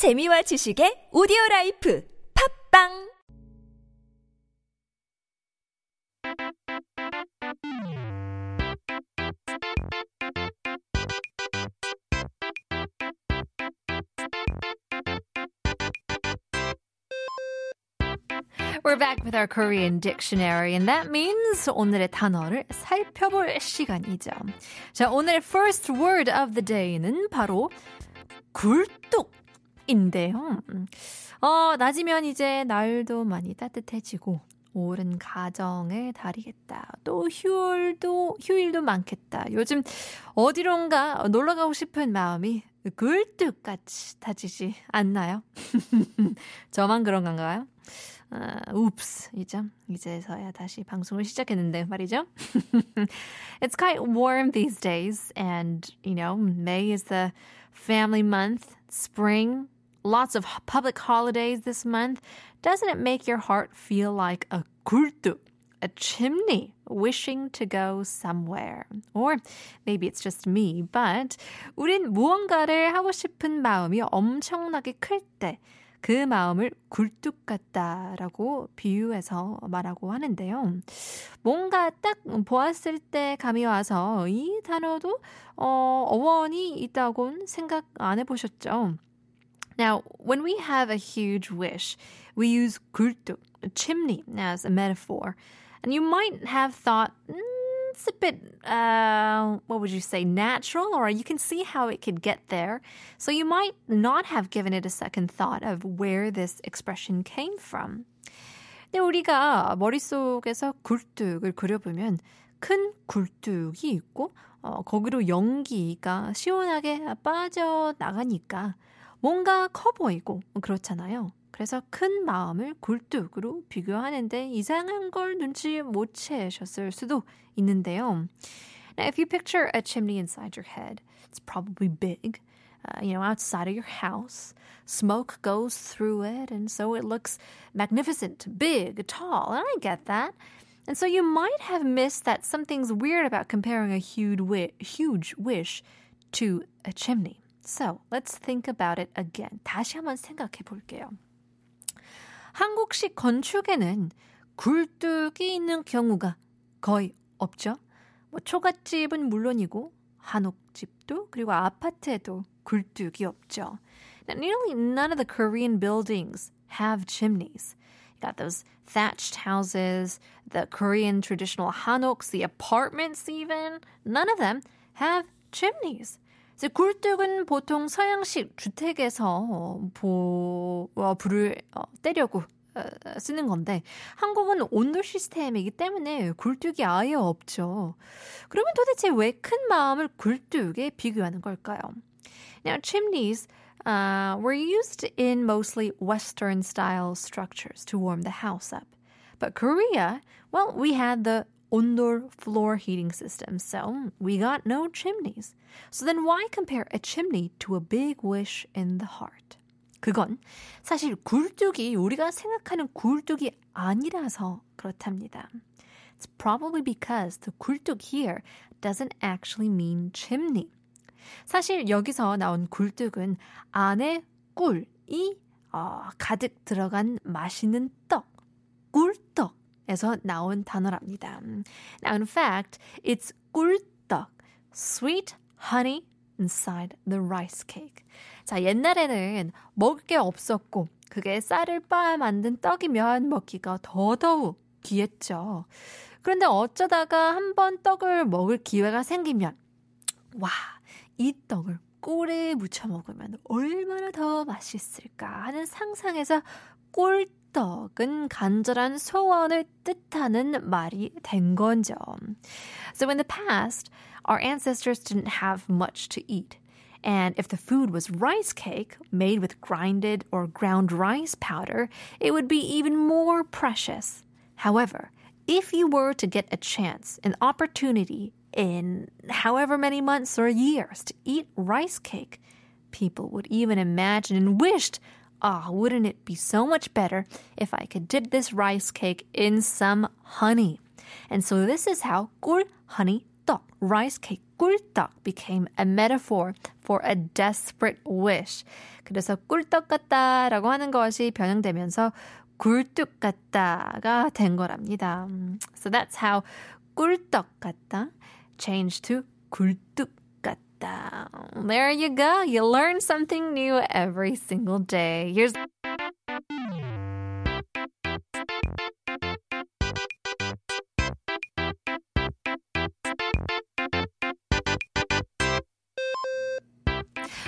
재미와 지식의 오디오 라이프 팝빵 We're back with our Korean dictionary, and that means 오늘의 단어를 살펴볼 시간이죠. 자, 오늘의 first word of the day는 바로 굴뚝 인데요. 어, 낮이면 이제 날도 많이 따뜻해지고, 오랜 가정의 달이겠다. 또 휴일도, 휴일도 많겠다. 요즘 어디론가 놀러 가고 싶은 마음이 굴뚝같이 타지지 않나요? 저만 그런 건가요? 아, 웁스 이죠. 이제서야 다시 방송을 시작했는데 말이죠. It's quite warm these days and you know, May is the family month, spring, lots of public holidays this month. Doesn't it make your heart feel like a 굴뚝, a chimney wishing to go somewhere? Or maybe it's just me, but 우린 무언가를 하고 싶은 마음이 엄청나게 클 때 그 마음을 굴뚝 같다라고 비유해서 말하고 하는데요. 뭔가 딱 보았을 때 감이 와서 이 단어도 어, 어원이 있다곤 생각 안 해보셨죠? Now, when we have a huge wish, we use 굴뚝, a chimney, as a metaphor. And you might have thought, mm, it's a bit, uh, what would you say, natural, or you can see how it could get there. So you might not have given it a second thought of where this expression came from. 근데 우리가 머릿속에서 굴뚝을 그려보면 큰 굴뚝이 있고, 어, 거기로 연기가 시원하게 빠져나가니까 뭔가 커 보이고 그렇잖아요. 그래서 큰 마음을 굴뚝으로 비교하는데 이상한 걸 눈치 못 채셨을 수도 있는데요. Now, if you picture a chimney inside your head, it's probably big. Uh, you know, outside of your house. Smoke goes through it, and so it looks magnificent, big, tall. And I get that. And so you might have missed that something's weird about comparing a huge, wi- huge wish to a chimney. So let's think about it again. 다시 한번 생각해 볼게요. 한국식 건축에는 굴뚝이 있는 경우가 거의 없죠. 뭐 초가집은 물론이고 한옥집도 그리고 아파트에도 굴뚝이 없죠. Now, nearly none of the Korean buildings have chimneys. You got those thatched houses, the Korean traditional hanoks, the apartments even. None of them have chimneys. 이제 굴뚝은 보통 서양식 주택에서 보, 어, 불을 어, 어, 쓰는 건데 한국은 온돌 시스템이기 때문에 굴뚝이 아예 없죠. 그러면 도대체 왜 큰 마음을 굴뚝에 비교하는 걸까요? Now, chimneys uh, were used in mostly Western style structures to warm the house up. But Korea, well, we had the ondol floor heating system, so we got no chimneys. So then why compare a chimney to a big wish in the heart? 그건 사실 굴뚝이 우리가 생각하는 굴뚝이 아니라서 그렇답니다. It's probably because the 굴뚝 here doesn't actually mean chimney. 사실 여기서 나온 굴뚝은 안에 꿀이 어, 가득 들어간 맛있는 떡, 꿀떡 에서 나온 단어랍니다. Now, in fact, it's 꿀떡, sweet honey inside the rice cake. 자, 옛날에는 먹을 게 없었고, 그게 쌀을 빻아 만든 떡이면 먹기가 더더욱 귀했죠. 그런데 어쩌다가 한 번 떡을 먹을 기회가 생기면, 와, 이 떡을 꿀에 묻혀 먹으면 얼마나 더 맛있을까 하는 상상에서 꿀떡 은 간절한 소원을 뜻하는 말이 된 거죠. So in the past, our ancestors didn't have much to eat. And if the food was rice cake made with grinded or ground rice powder, it would be even more precious. However, if you were to get a chance, an opportunity in however many months or years to eat rice cake, people would even imagine and wished, ah, oh, wouldn't it be so much better if I could dip this rice cake in some honey? And so this is how 꿀, honey, 떡, rice cake 꿀떡 became a metaphor for a desperate wish. 그래서 꿀떡 같다라고 하는 것이 변형되면서 굴뚝 같다가 된 거랍니다. So that's how 꿀떡 같다 changed to 굴뚝 같다. There you go. You learn something new every single day. Here's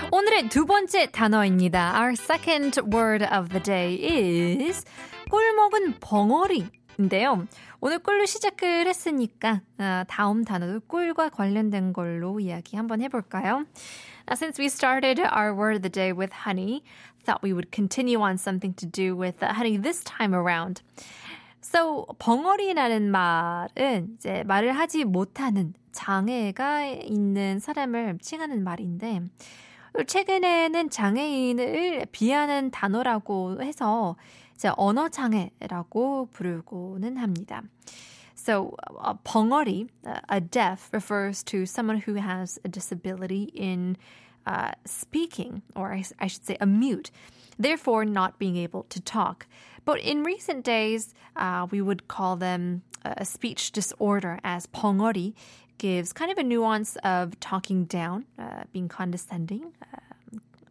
오늘의 두 번째 단어입니다. Our second word of the day is 꿀 먹은 벙어리 인데요. 오늘 꿀로 시작을 했으니까 다음 단어도 꿀과 관련된 걸로 이야기 한번 해볼까요? Since we started our word of the day with honey, thought we would continue on something to do with honey this time around. So, 벙어리라는 말은 이제 말을 하지 못하는 장애가 있는 사람을 칭하는 말인데, 최근에는 장애인을 비하는 단어라고 해서 이제 언어 장애라고 부르고는 합니다. So, a 벙어리, a deaf, refers to someone who has a disability in uh, speaking, or I, I should say a mute, therefore not being able to talk. But in recent days, uh, we would call them a speech disorder as 벙어리 gives kind of a nuance of talking down, uh, being condescending, uh,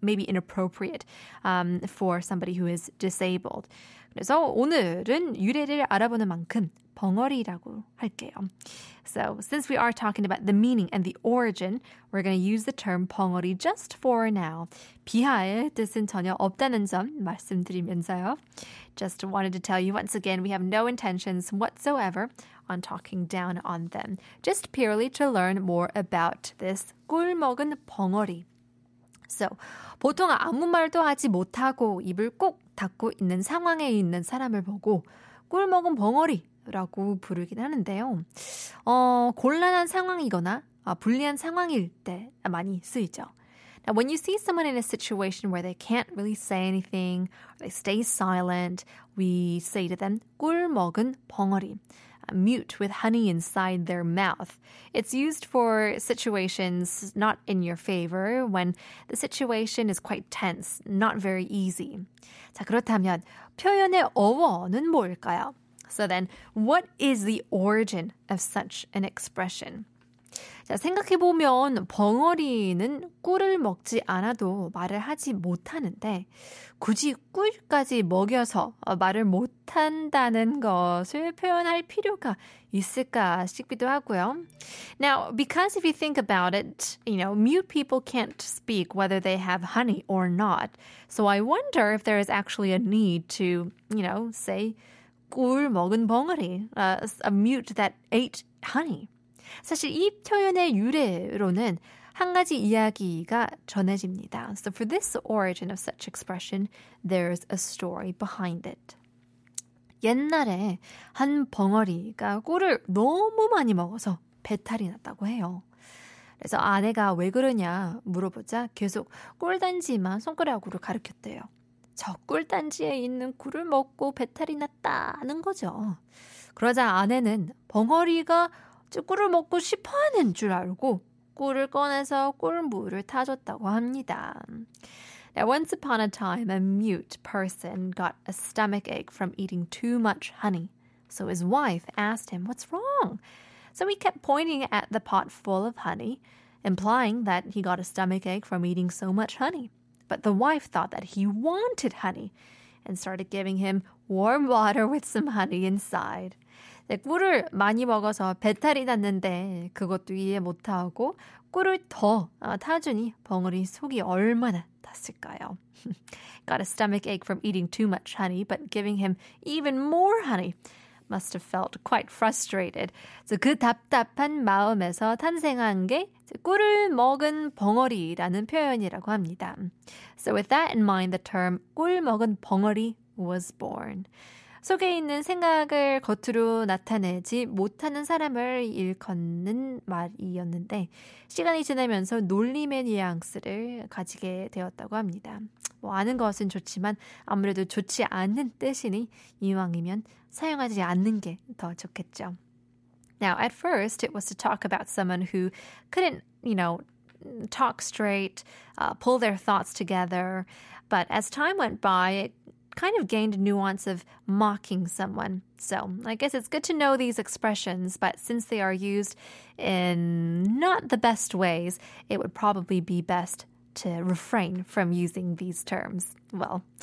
maybe inappropriate um, for somebody who is disabled. 그래서 오늘은 유래를 알아보는 만큼 벙어리라고 할게요. So, since we are talking about the meaning and the origin, we're going to use the term 벙어리 just for now. 비하의 뜻은 전혀 없다는 점 말씀드리면서요. Just wanted to tell you once again, we have no intentions whatsoever on talking down on them. Just purely to learn more about this 꿀 먹은 벙어리. So, 보통 아무 말도 하지 못하고 입을 꼭 닫고 있는 상황에 있는 사람을 보고 꿀 먹은 벙어리라고 부르긴 하는데요. 어, 곤란한 상황이거나 아, 불리한 상황일 때 많이 쓰이죠. Now, when you see someone in a situation where they can't really say anything, or they stay silent, we say to them, 꿀 먹은 벙어리. mute with honey inside their mouth. It's used for situations not in your favor when the situation is quite tense, not very easy. 자, 그렇다면 표현의 어원은 뭘까요? So then, what is the origin of such an expression? 자, 생각해보면 벙어리는 꿀을 먹지 않아도 말을 하지 못하는데 굳이 꿀까지 먹여서 말을 못한다는 것을 표현할 필요가 있을까 싶기도 하고요. Now, because if you think about it, you know, mute people can't speak whether they have honey or not. So I wonder if there is actually a need to, you know, say 꿀 먹은 벙어리, uh, a mute that ate honey. 사실 이 표현의 유래로는 한 가지 이야기가 전해집니다. So for this origin of such expression, there's a story behind it. 옛날에 한 벙어리가 꿀을 너무 많이 먹어서 배탈이 났다고 해요. 그래서 아내가 왜 그러냐 물어보자 계속 꿀단지만 손가락으로 가르쳤대요. 저 꿀단지에 있는 꿀을 먹고 배탈이 났다는 거죠. 그러자 아내는 벙어리가 꿀을 먹고 싶어 하는 줄 알고 꿀을 꺼내서 꿀물을 타줬다고 합니다. Now, once upon a time, a mute person got a stomach ache from eating too much honey. So his wife asked him, What's wrong? So he kept pointing at the pot full of honey, implying that he got a stomach ache from eating so much honey. But the wife thought that he wanted honey and started giving him warm water with some honey inside. 네, 꿀을 많이 먹어서 배탈이 났는데 그것도 이해 못하고 꿀을 더 타주니 벙어리 속이 얼마나 탔을까요? Got a stomach ache from eating too much honey, but giving him even more honey must have felt quite frustrated. 그 답답한 마음에서 탄생한 게 꿀을 먹은 벙어리라는 표현이라고 합니다. So with that in mind, the term 꿀 먹은 벙어리 was born. 속에 있는 생각을 겉으로 나타내지 못하는 사람을 일컫는 말이었는데 시간이 지나면서 놀림의 뉘앙스를 가지게 되었다고 합니다. 뭐 아는 것은 좋지만 아무래도 좋지 않은 뜻이니 이왕이면 사용하지 않는 게 더 좋겠죠. Now, at first, it was to talk about someone who couldn't you know, talk straight, uh, pull their thoughts together. But as time went by, it kind of gained nuance of mocking someone. So I guess it's good to know these expressions, but since they are used in not the best ways, it would probably be best to refrain from using these terms. Well,